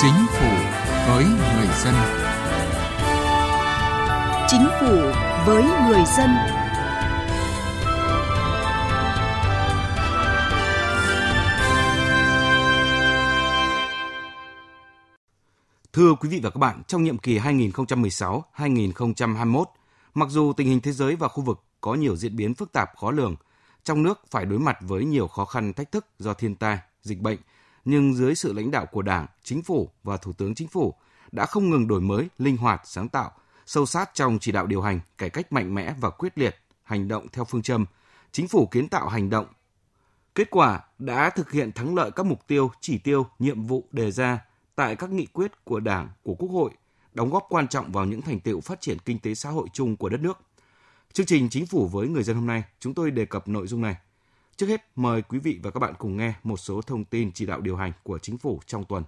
Chính phủ với người dân. Chính phủ với người dân. Thưa quý vị và các bạn, trong nhiệm kỳ 2016-2021, mặc dù tình hình thế giới và khu vực có nhiều diễn biến phức tạp khó lường, trong nước phải đối mặt với nhiều khó khăn thách thức do thiên tai, dịch bệnh, nhưng dưới sự lãnh đạo của Đảng, Chính phủ và Thủ tướng Chính phủ đã không ngừng đổi mới, linh hoạt, sáng tạo, sâu sát trong chỉ đạo điều hành, cải cách mạnh mẽ và quyết liệt, hành động theo phương châm Chính phủ kiến tạo hành động. Kết quả đã thực hiện thắng lợi các mục tiêu, chỉ tiêu, nhiệm vụ đề ra tại các nghị quyết của Đảng, của Quốc hội, đóng góp quan trọng vào những thành tựu phát triển kinh tế xã hội chung của đất nước. Chương trình Chính phủ với người dân hôm nay, chúng tôi đề cập nội dung này. Trước hết, mời quý vị và các bạn cùng nghe một số thông tin chỉ đạo điều hành của Chính phủ trong tuần.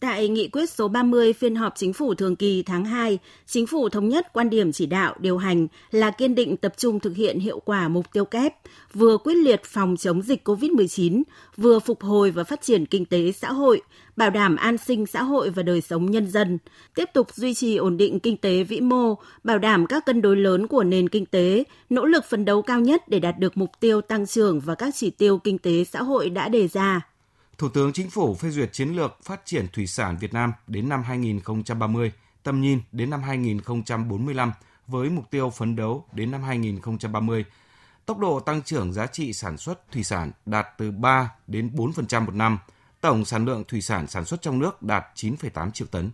Tại nghị quyết số 30 phiên họp chính phủ thường kỳ tháng 2, chính phủ thống nhất quan điểm chỉ đạo điều hành là kiên định tập trung thực hiện hiệu quả mục tiêu kép, vừa quyết liệt phòng chống dịch COVID-19, vừa phục hồi và phát triển kinh tế xã hội, bảo đảm an sinh xã hội và đời sống nhân dân, tiếp tục duy trì ổn định kinh tế vĩ mô, bảo đảm các cân đối lớn của nền kinh tế, nỗ lực phấn đấu cao nhất để đạt được mục tiêu tăng trưởng và các chỉ tiêu kinh tế xã hội đã đề ra. Thủ tướng Chính phủ phê duyệt chiến lược phát triển thủy sản Việt Nam đến năm 2030, tầm nhìn đến năm 2045 với mục tiêu phấn đấu đến năm 2030. Tốc độ tăng trưởng giá trị sản xuất thủy sản đạt từ 3 đến 4% một năm. Tổng sản lượng thủy sản sản xuất trong nước đạt 9,8 triệu tấn.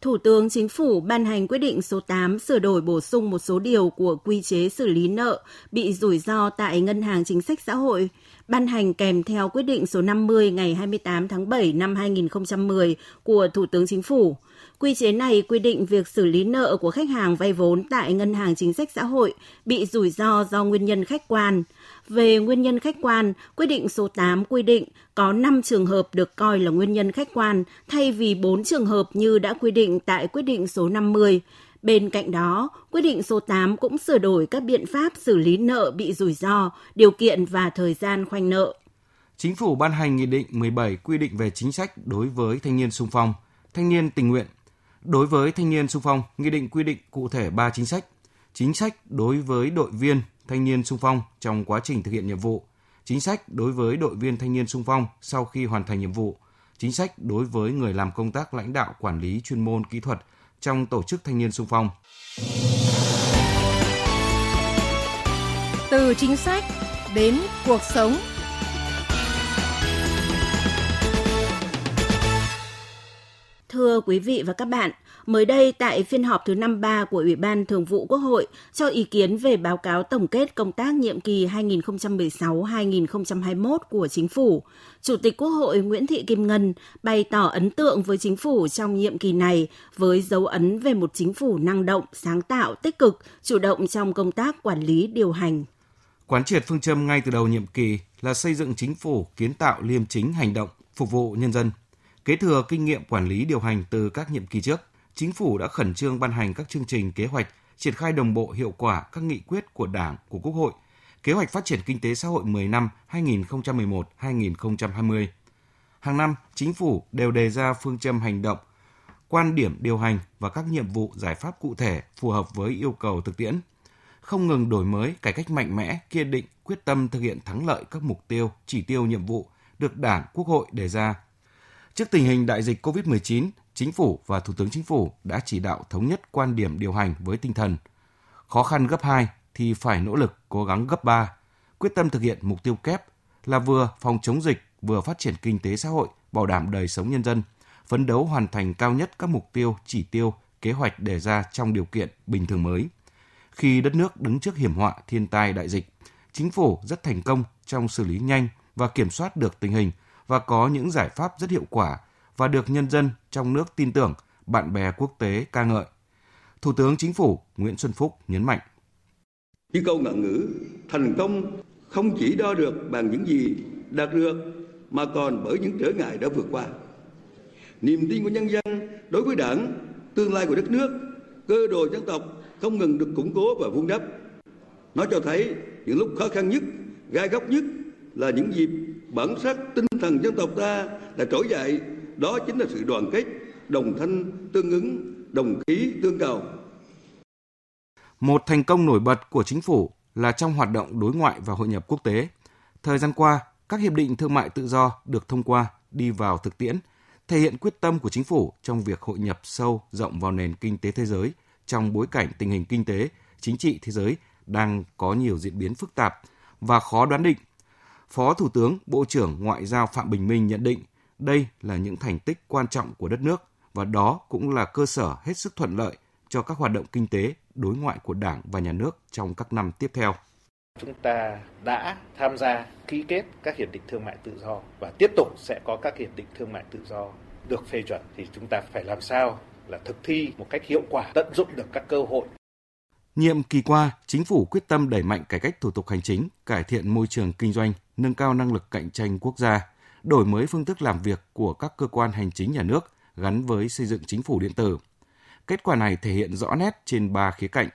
Thủ tướng Chính phủ ban hành quyết định số 8 sửa đổi bổ sung một số điều của quy chế xử lý nợ bị rủi ro tại Ngân hàng Chính sách Xã hội, ban hành kèm theo quyết định số 50 ngày 28 tháng 7 năm 2010 của Thủ tướng Chính phủ. Quy chế này quy định việc xử lý nợ của khách hàng vay vốn tại Ngân hàng Chính sách Xã hội bị rủi ro do nguyên nhân khách quan. Về nguyên nhân khách quan, quyết định số 8 quy định có 5 trường hợp được coi là nguyên nhân khách quan thay vì 4 trường hợp như đã quy định tại quyết định số 50. Bên cạnh đó, quyết định số 8 cũng sửa đổi các biện pháp xử lý nợ bị rủi ro, điều kiện và thời gian khoanh nợ. Chính phủ ban hành Nghị định 17 quy định về chính sách đối với thanh niên sung phong, thanh niên tình nguyện. Đối với thanh niên sung phong, Nghị định quy định cụ thể 3 chính sách. Chính sách đối với đội viên thanh niên sung phong trong quá trình thực hiện nhiệm vụ, chính sách đối với đội viên thanh niên sung phong sau khi hoàn thành nhiệm vụ, chính sách đối với người làm công tác lãnh đạo quản lý chuyên môn kỹ thuật trong tổ chức thanh niên sung phong. Từ chính sách đến cuộc sống. Thưa quý vị và các bạn, mới đây tại phiên họp thứ 53 của Ủy ban Thường vụ Quốc hội cho ý kiến về báo cáo tổng kết công tác nhiệm kỳ 2016-2021 của Chính phủ, Chủ tịch Quốc hội Nguyễn Thị Kim Ngân bày tỏ ấn tượng với Chính phủ trong nhiệm kỳ này với dấu ấn về một chính phủ năng động, sáng tạo, tích cực, chủ động trong công tác quản lý điều hành. Quán triệt phương châm ngay từ đầu nhiệm kỳ là xây dựng chính phủ kiến tạo liêm chính hành động, phục vụ nhân dân. Kế thừa kinh nghiệm quản lý điều hành từ các nhiệm kỳ trước, chính phủ đã khẩn trương ban hành các chương trình kế hoạch, triển khai đồng bộ hiệu quả các nghị quyết của Đảng, của Quốc hội, kế hoạch phát triển kinh tế xã hội 10 năm 2011-2020. Hàng năm, chính phủ đều đề ra phương châm hành động, quan điểm điều hành và các nhiệm vụ giải pháp cụ thể phù hợp với yêu cầu thực tiễn, không ngừng đổi mới, cải cách mạnh mẽ, kiên định, quyết tâm thực hiện thắng lợi các mục tiêu, chỉ tiêu nhiệm vụ được Đảng, Quốc hội đề ra. Trước tình hình đại dịch COVID-19, Chính phủ và Thủ tướng Chính phủ đã chỉ đạo thống nhất quan điểm điều hành với tinh thần khó khăn gấp 2 thì phải nỗ lực cố gắng gấp 3, quyết tâm thực hiện mục tiêu kép là vừa phòng chống dịch, vừa phát triển kinh tế xã hội, bảo đảm đời sống nhân dân, phấn đấu hoàn thành cao nhất các mục tiêu, chỉ tiêu, kế hoạch đề ra trong điều kiện bình thường mới. Khi đất nước đứng trước hiểm họa thiên tai đại dịch, chính phủ rất thành công trong xử lý nhanh và kiểm soát được tình hình và có những giải pháp rất hiệu quả và được nhân dân trong nước tin tưởng, bạn bè quốc tế ca ngợi. Thủ tướng Chính phủ Nguyễn Xuân Phúc nhấn mạnh. Như câu ngạn ngữ, thành công không chỉ đo được bằng những gì đạt được mà còn bởi những trở ngại đã vượt qua. Niềm tin của nhân dân đối với đảng, tương lai của đất nước, cơ đồ dân tộc không ngừng được củng cố và vun đắp. Nó cho thấy những lúc khó khăn nhất, gai góc nhất là những dịp bản sắc tinh thần dân tộc ta đã trỗi dậy đó chính là sự đoàn kết, đồng thanh, tương ứng, đồng khí, tương cầu. Một thành công nổi bật của chính phủ là trong hoạt động đối ngoại và hội nhập quốc tế. Thời gian qua, các hiệp định thương mại tự do được thông qua đi vào thực tiễn, thể hiện quyết tâm của chính phủ trong việc hội nhập sâu rộng vào nền kinh tế thế giới trong bối cảnh tình hình kinh tế, chính trị thế giới đang có nhiều diễn biến phức tạp và khó đoán định. Phó Thủ tướng, Bộ trưởng Ngoại giao Phạm Bình Minh nhận định đây là những thành tích quan trọng của đất nước và đó cũng là cơ sở hết sức thuận lợi cho các hoạt động kinh tế đối ngoại của Đảng và Nhà nước trong các năm tiếp theo. Chúng ta đã tham gia ký kết các hiệp định thương mại tự do và tiếp tục sẽ có các hiệp định thương mại tự do được phê chuẩn thì chúng ta phải làm sao là thực thi một cách hiệu quả, tận dụng được các cơ hội. Nhiệm kỳ qua, chính phủ quyết tâm đẩy mạnh cải cách thủ tục hành chính, cải thiện môi trường kinh doanh, nâng cao năng lực cạnh tranh quốc gia, đổi mới phương thức làm việc của các cơ quan hành chính nhà nước gắn với xây dựng chính phủ điện tử. Kết quả này thể hiện rõ nét trên ba khía cạnh: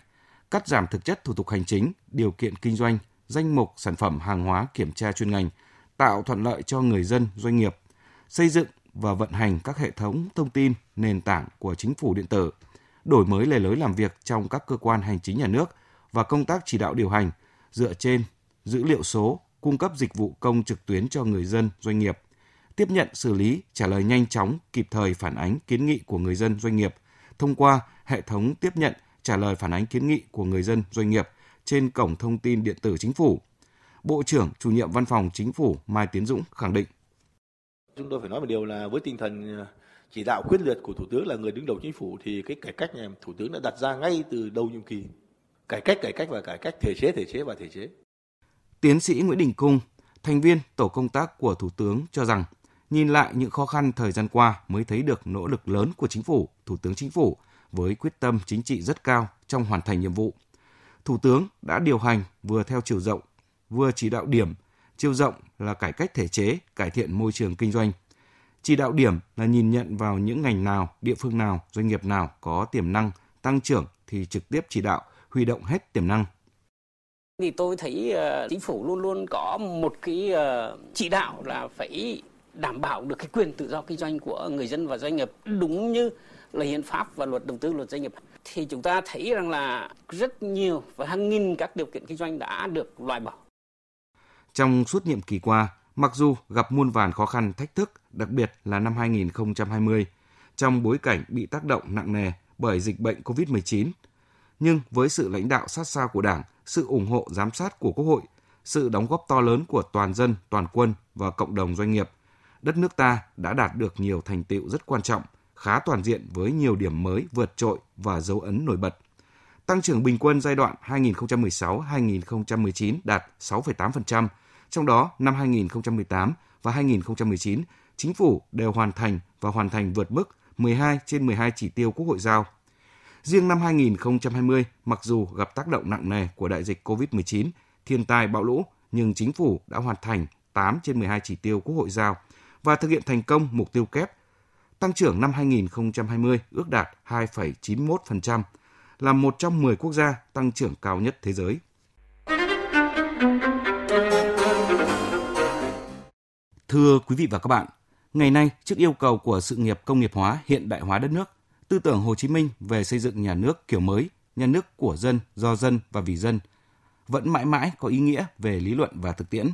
cắt giảm thực chất thủ tục hành chính, điều kiện kinh doanh, danh mục sản phẩm hàng hóa kiểm tra chuyên ngành, tạo thuận lợi cho người dân, doanh nghiệp, xây dựng và vận hành các hệ thống thông tin, nền tảng của chính phủ điện tử, đổi mới lề lối làm việc trong các cơ quan hành chính nhà nước và công tác chỉ đạo điều hành dựa trên dữ liệu số, cung cấp dịch vụ công trực tuyến cho người dân, doanh nghiệp, tiếp nhận xử lý, trả lời nhanh chóng, kịp thời phản ánh kiến nghị của người dân, doanh nghiệp thông qua hệ thống tiếp nhận trả lời phản ánh kiến nghị của người dân, doanh nghiệp trên cổng thông tin điện tử chính phủ. Bộ trưởng chủ nhiệm Văn phòng Chính phủ Mai Tiến Dũng khẳng định. Chúng tôi phải nói một điều là với tinh thần à, chỉ đạo quyết liệt của Thủ tướng là người đứng đầu chính phủ thì cái cải cách này Thủ tướng đã đặt ra ngay từ đầu nhiệm kỳ. Cải cách, cải cách và cải cách thể chế, thể chế và thể chế. Tiến sĩ Nguyễn Đình Cung, thành viên tổ công tác của Thủ tướng cho rằng nhìn lại những khó khăn thời gian qua mới thấy được nỗ lực lớn của chính phủ, Thủ tướng Chính phủ với quyết tâm chính trị rất cao trong hoàn thành nhiệm vụ. Thủ tướng đã điều hành vừa theo chiều rộng, vừa chỉ đạo điểm, chiều rộng là cải cách thể chế, cải thiện môi trường kinh doanh. Chỉ đạo điểm là nhìn nhận vào những ngành nào, địa phương nào, doanh nghiệp nào có tiềm năng tăng trưởng thì trực tiếp chỉ đạo, huy động hết tiềm năng thì tôi thấy uh, chính phủ luôn luôn có một cái uh, chỉ đạo là phải đảm bảo được cái quyền tự do kinh doanh của người dân và doanh nghiệp đúng như là hiến pháp và luật đầu tư luật doanh nghiệp thì chúng ta thấy rằng là rất nhiều và hàng nghìn các điều kiện kinh doanh đã được loại bỏ. Trong suốt nhiệm kỳ qua, mặc dù gặp muôn vàn khó khăn thách thức, đặc biệt là năm 2020, trong bối cảnh bị tác động nặng nề bởi dịch bệnh COVID-19, nhưng với sự lãnh đạo sát sao của Đảng, sự ủng hộ giám sát của Quốc hội, sự đóng góp to lớn của toàn dân, toàn quân và cộng đồng doanh nghiệp, đất nước ta đã đạt được nhiều thành tựu rất quan trọng, khá toàn diện với nhiều điểm mới vượt trội và dấu ấn nổi bật. Tăng trưởng bình quân giai đoạn 2016-2019 đạt 6,8%, trong đó năm 2018 và 2019, chính phủ đều hoàn thành và hoàn thành vượt mức 12 trên 12 chỉ tiêu Quốc hội giao. Riêng năm 2020, mặc dù gặp tác động nặng nề của đại dịch COVID-19, thiên tai bão lũ, nhưng chính phủ đã hoàn thành 8 trên 12 chỉ tiêu Quốc hội giao và thực hiện thành công mục tiêu kép. Tăng trưởng năm 2020 ước đạt 2,91%, là một trong 10 quốc gia tăng trưởng cao nhất thế giới. Thưa quý vị và các bạn, ngày nay trước yêu cầu của sự nghiệp công nghiệp hóa hiện đại hóa đất nước, tư tưởng Hồ Chí Minh về xây dựng nhà nước kiểu mới, nhà nước của dân, do dân và vì dân vẫn mãi mãi có ý nghĩa về lý luận và thực tiễn.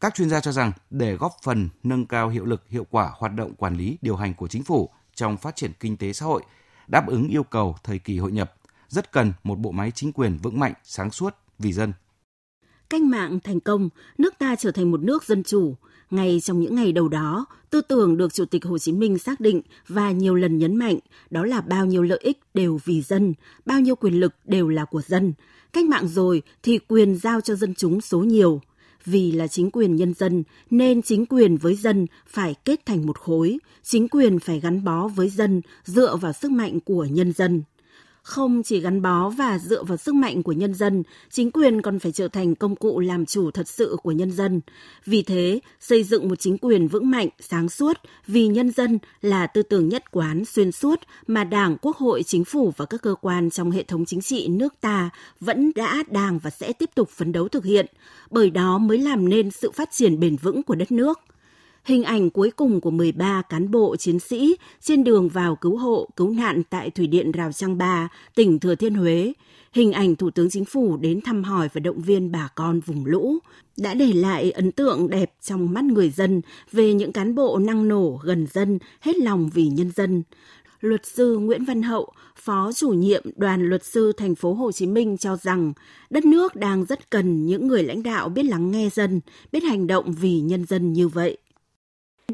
Các chuyên gia cho rằng để góp phần nâng cao hiệu lực hiệu quả hoạt động quản lý điều hành của chính phủ trong phát triển kinh tế xã hội, đáp ứng yêu cầu thời kỳ hội nhập, rất cần một bộ máy chính quyền vững mạnh, sáng suốt vì dân. Cách mạng thành công, nước ta trở thành một nước dân chủ, ngay trong những ngày đầu đó, tư tưởng được Chủ tịch Hồ Chí Minh xác định và nhiều lần nhấn mạnh đó là bao nhiêu lợi ích đều vì dân, bao nhiêu quyền lực đều là của dân. Cách mạng rồi thì quyền giao cho dân chúng số nhiều. Vì là chính quyền nhân dân nên chính quyền với dân phải kết thành một khối, chính quyền phải gắn bó với dân dựa vào sức mạnh của nhân dân không chỉ gắn bó và dựa vào sức mạnh của nhân dân, chính quyền còn phải trở thành công cụ làm chủ thật sự của nhân dân. Vì thế, xây dựng một chính quyền vững mạnh, sáng suốt vì nhân dân là tư tưởng nhất quán xuyên suốt mà Đảng, Quốc hội, Chính phủ và các cơ quan trong hệ thống chính trị nước ta vẫn đã, đang và sẽ tiếp tục phấn đấu thực hiện, bởi đó mới làm nên sự phát triển bền vững của đất nước. Hình ảnh cuối cùng của 13 cán bộ chiến sĩ trên đường vào cứu hộ, cứu nạn tại Thủy điện Rào Trăng Ba, tỉnh Thừa Thiên Huế. Hình ảnh Thủ tướng Chính phủ đến thăm hỏi và động viên bà con vùng lũ đã để lại ấn tượng đẹp trong mắt người dân về những cán bộ năng nổ gần dân, hết lòng vì nhân dân. Luật sư Nguyễn Văn Hậu, Phó chủ nhiệm Đoàn luật sư thành phố Hồ Chí Minh cho rằng đất nước đang rất cần những người lãnh đạo biết lắng nghe dân, biết hành động vì nhân dân như vậy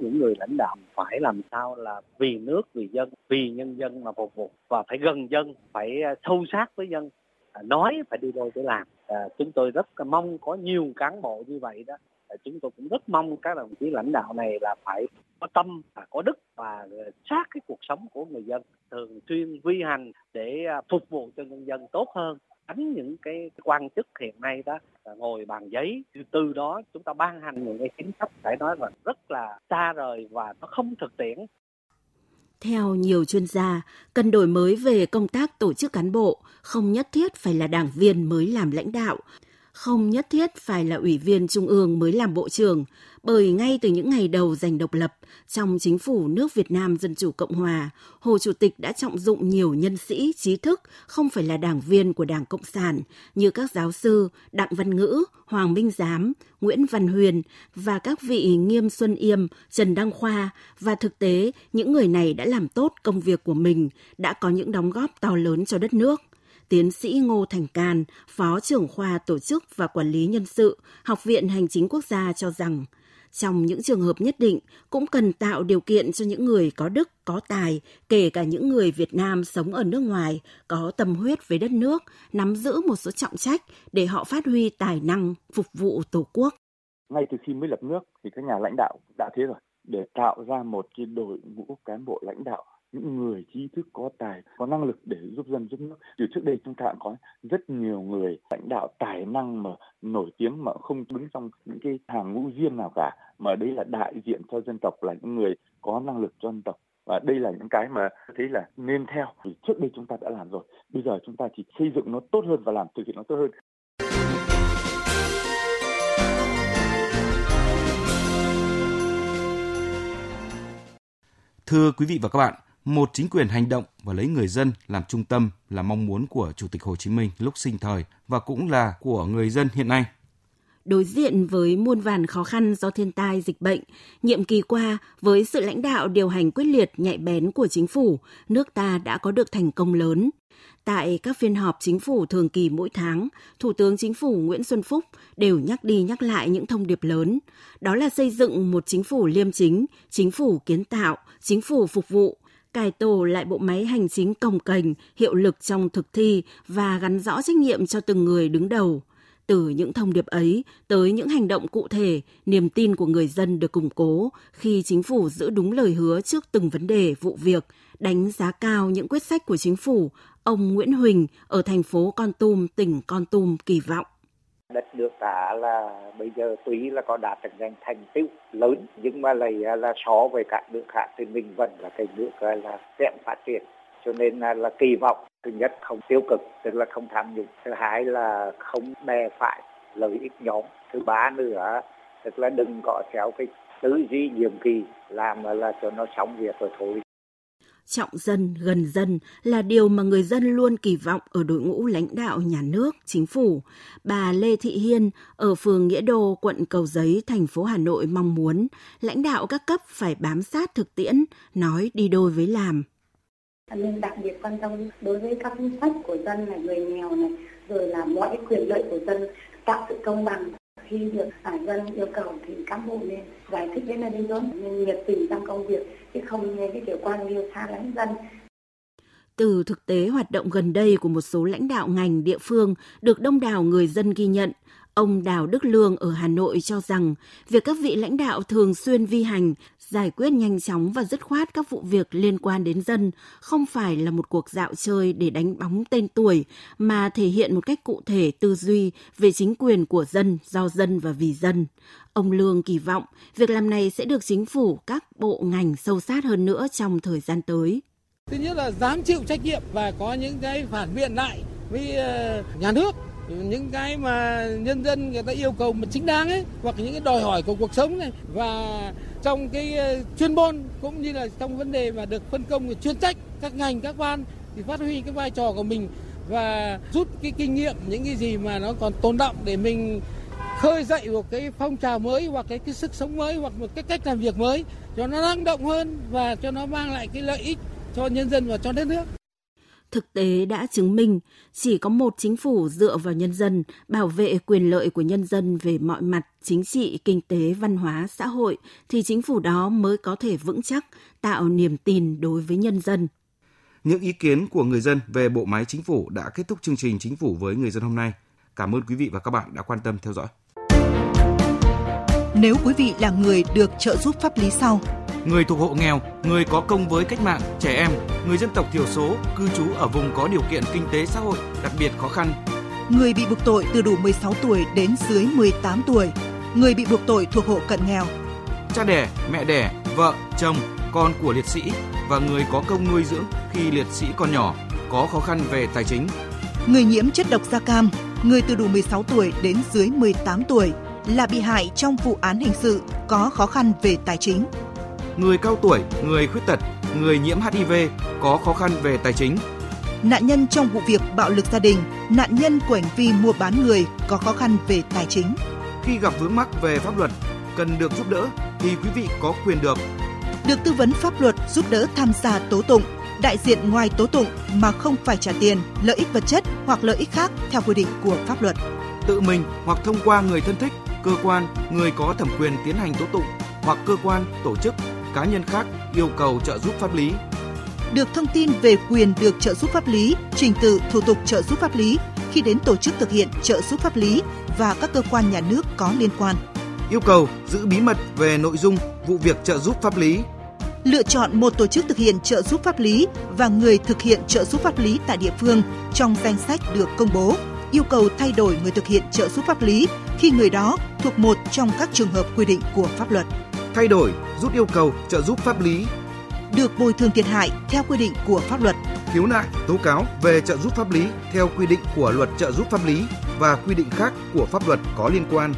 những người lãnh đạo phải làm sao là vì nước vì dân vì nhân dân mà phục vụ và phải gần dân phải à, sâu sát với dân. À, nói phải đi đôi với làm. À, chúng tôi rất mong có nhiều cán bộ như vậy đó. À, chúng tôi cũng rất mong các đồng chí lãnh đạo này là phải có tâm và có đức và à, sát cái cuộc sống của người dân thường xuyên vi hành để phục vụ cho nhân dân tốt hơn tránh những cái quan chức hiện nay đó ngồi bàn giấy. Từ đó chúng ta ban hành những cái chính sách phải nói là rất là xa rời và nó không thực tiễn. Theo nhiều chuyên gia, cần đổi mới về công tác tổ chức cán bộ, không nhất thiết phải là đảng viên mới làm lãnh đạo, không nhất thiết phải là ủy viên trung ương mới làm bộ trưởng, bởi ngay từ những ngày đầu giành độc lập, trong chính phủ nước Việt Nam Dân Chủ Cộng Hòa, Hồ Chủ tịch đã trọng dụng nhiều nhân sĩ, trí thức, không phải là đảng viên của Đảng Cộng sản, như các giáo sư Đặng Văn Ngữ, Hoàng Minh Giám, Nguyễn Văn Huyền và các vị Nghiêm Xuân Yêm, Trần Đăng Khoa. Và thực tế những người này đã làm tốt công việc của mình, đã có những đóng góp to lớn cho đất nước tiến sĩ Ngô Thành Can, Phó trưởng khoa Tổ chức và Quản lý Nhân sự, Học viện Hành chính Quốc gia cho rằng, trong những trường hợp nhất định cũng cần tạo điều kiện cho những người có đức, có tài, kể cả những người Việt Nam sống ở nước ngoài, có tâm huyết với đất nước, nắm giữ một số trọng trách để họ phát huy tài năng phục vụ Tổ quốc. Ngay từ khi mới lập nước thì các nhà lãnh đạo đã thế rồi để tạo ra một cái đội ngũ cán bộ lãnh đạo những người trí thức có tài có năng lực để giúp dân giúp nước. Từ trước đây chúng ta cũng có rất nhiều người lãnh đạo tài năng mà nổi tiếng mà không đứng trong những cái hàng ngũ riêng nào cả mà đây là đại diện cho dân tộc là những người có năng lực cho dân tộc. Và đây là những cái mà thấy là nên theo. Vì trước đây chúng ta đã làm rồi bây giờ chúng ta chỉ xây dựng nó tốt hơn và làm thực hiện nó tốt hơn. Thưa quý vị và các bạn, một chính quyền hành động và lấy người dân làm trung tâm là mong muốn của Chủ tịch Hồ Chí Minh lúc sinh thời và cũng là của người dân hiện nay. Đối diện với muôn vàn khó khăn do thiên tai, dịch bệnh, nhiệm kỳ qua với sự lãnh đạo điều hành quyết liệt nhạy bén của chính phủ, nước ta đã có được thành công lớn. Tại các phiên họp chính phủ thường kỳ mỗi tháng, Thủ tướng Chính phủ Nguyễn Xuân Phúc đều nhắc đi nhắc lại những thông điệp lớn. Đó là xây dựng một chính phủ liêm chính, chính phủ kiến tạo, chính phủ phục vụ, cải tổ lại bộ máy hành chính cồng cành hiệu lực trong thực thi và gắn rõ trách nhiệm cho từng người đứng đầu. Từ những thông điệp ấy tới những hành động cụ thể, niềm tin của người dân được củng cố khi chính phủ giữ đúng lời hứa trước từng vấn đề, vụ việc, đánh giá cao những quyết sách của chính phủ, ông Nguyễn Huỳnh ở thành phố Con Tum, tỉnh Con Tum kỳ vọng đất nước ta là bây giờ tuy là có đạt được những thành tựu lớn nhưng mà lại là so với các nước khác thì mình vẫn là cái nước là chậm phát triển. Cho nên là, là kỳ vọng thứ nhất không tiêu cực tức là không tham nhũng. Thứ hai là không bè phải lợi ích nhóm. Thứ ba nữa tức là đừng có theo cái tư duy nhiệm kỳ làm là cho nó sống việc rồi thôi trọng dân, gần dân là điều mà người dân luôn kỳ vọng ở đội ngũ lãnh đạo nhà nước, chính phủ. Bà Lê Thị Hiên ở phường Nghĩa Đô, quận Cầu Giấy, thành phố Hà Nội mong muốn lãnh đạo các cấp phải bám sát thực tiễn, nói đi đôi với làm. Nên đặc biệt quan tâm đối với các chính sách của dân này, người nghèo này, rồi là mọi quyền lợi của dân, tạo sự công bằng khi được dân yêu cầu thì cán bộ nên giải thích đến nơi đến chốn nên nhiệt tình trong công việc chứ không nên cái kiểu quan liêu xa lánh dân. Từ thực tế hoạt động gần đây của một số lãnh đạo ngành địa phương được đông đảo người dân ghi nhận, ông Đào Đức Lương ở Hà Nội cho rằng việc các vị lãnh đạo thường xuyên vi hành, giải quyết nhanh chóng và dứt khoát các vụ việc liên quan đến dân không phải là một cuộc dạo chơi để đánh bóng tên tuổi mà thể hiện một cách cụ thể tư duy về chính quyền của dân, do dân và vì dân. Ông Lương kỳ vọng việc làm này sẽ được chính phủ các bộ ngành sâu sát hơn nữa trong thời gian tới. Thứ nhất là dám chịu trách nhiệm và có những cái phản biện lại với ờ, nhà nước những cái mà nhân dân người ta yêu cầu mà chính đáng ấy hoặc những cái đòi hỏi của cuộc sống này và trong cái ờ, chuyên môn cũng như là trong vấn đề mà được phân công chuyên trách các ngành các ban thì phát huy cái vai trò của mình và rút cái kinh nghiệm những cái gì mà nó còn tồn động để mình khơi dậy một cái phong trào mới hoặc cái, cái sức sống mới hoặc một cái cách làm việc mới cho nó năng động hơn và cho nó mang lại cái lợi ích cho nhân dân và cho đất nước. Thực tế đã chứng minh chỉ có một chính phủ dựa vào nhân dân, bảo vệ quyền lợi của nhân dân về mọi mặt chính trị, kinh tế, văn hóa, xã hội thì chính phủ đó mới có thể vững chắc, tạo niềm tin đối với nhân dân. Những ý kiến của người dân về bộ máy chính phủ đã kết thúc chương trình Chính phủ với người dân hôm nay. Cảm ơn quý vị và các bạn đã quan tâm theo dõi. Nếu quý vị là người được trợ giúp pháp lý sau, người thuộc hộ nghèo, người có công với cách mạng, trẻ em, người dân tộc thiểu số, cư trú ở vùng có điều kiện kinh tế xã hội đặc biệt khó khăn, người bị buộc tội từ đủ 16 tuổi đến dưới 18 tuổi, người bị buộc tội thuộc hộ cận nghèo, cha đẻ, mẹ đẻ, vợ, chồng, con của liệt sĩ và người có công nuôi dưỡng khi liệt sĩ còn nhỏ, có khó khăn về tài chính. Người nhiễm chất độc da cam, người từ đủ 16 tuổi đến dưới 18 tuổi là bị hại trong vụ án hình sự có khó khăn về tài chính. Người cao tuổi, người khuyết tật, người nhiễm HIV có khó khăn về tài chính. Nạn nhân trong vụ việc bạo lực gia đình, nạn nhân của hành vi mua bán người có khó khăn về tài chính. Khi gặp vướng mắc về pháp luật, cần được giúp đỡ thì quý vị có quyền được được tư vấn pháp luật giúp đỡ tham gia tố tụng, đại diện ngoài tố tụng mà không phải trả tiền, lợi ích vật chất hoặc lợi ích khác theo quy định của pháp luật. Tự mình hoặc thông qua người thân thích, cơ quan, người có thẩm quyền tiến hành tố tụng hoặc cơ quan, tổ chức, cá nhân khác yêu cầu trợ giúp pháp lý. Được thông tin về quyền được trợ giúp pháp lý, trình tự thủ tục trợ giúp pháp lý khi đến tổ chức thực hiện trợ giúp pháp lý và các cơ quan nhà nước có liên quan. Yêu cầu giữ bí mật về nội dung vụ việc trợ giúp pháp lý lựa chọn một tổ chức thực hiện trợ giúp pháp lý và người thực hiện trợ giúp pháp lý tại địa phương trong danh sách được công bố, yêu cầu thay đổi người thực hiện trợ giúp pháp lý khi người đó thuộc một trong các trường hợp quy định của pháp luật. Thay đổi, rút yêu cầu trợ giúp pháp lý được bồi thường thiệt hại theo quy định của pháp luật. Khiếu nại, tố cáo về trợ giúp pháp lý theo quy định của luật trợ giúp pháp lý và quy định khác của pháp luật có liên quan.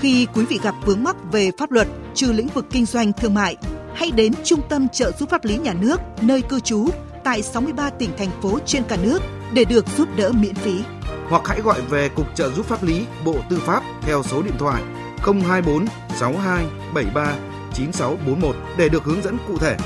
Khi quý vị gặp vướng mắc về pháp luật trừ lĩnh vực kinh doanh thương mại, hãy đến Trung tâm trợ giúp pháp lý nhà nước nơi cư trú tại 63 tỉnh thành phố trên cả nước để được giúp đỡ miễn phí. Hoặc hãy gọi về Cục trợ giúp pháp lý Bộ Tư pháp theo số điện thoại 024 62 73 9641 để được hướng dẫn cụ thể.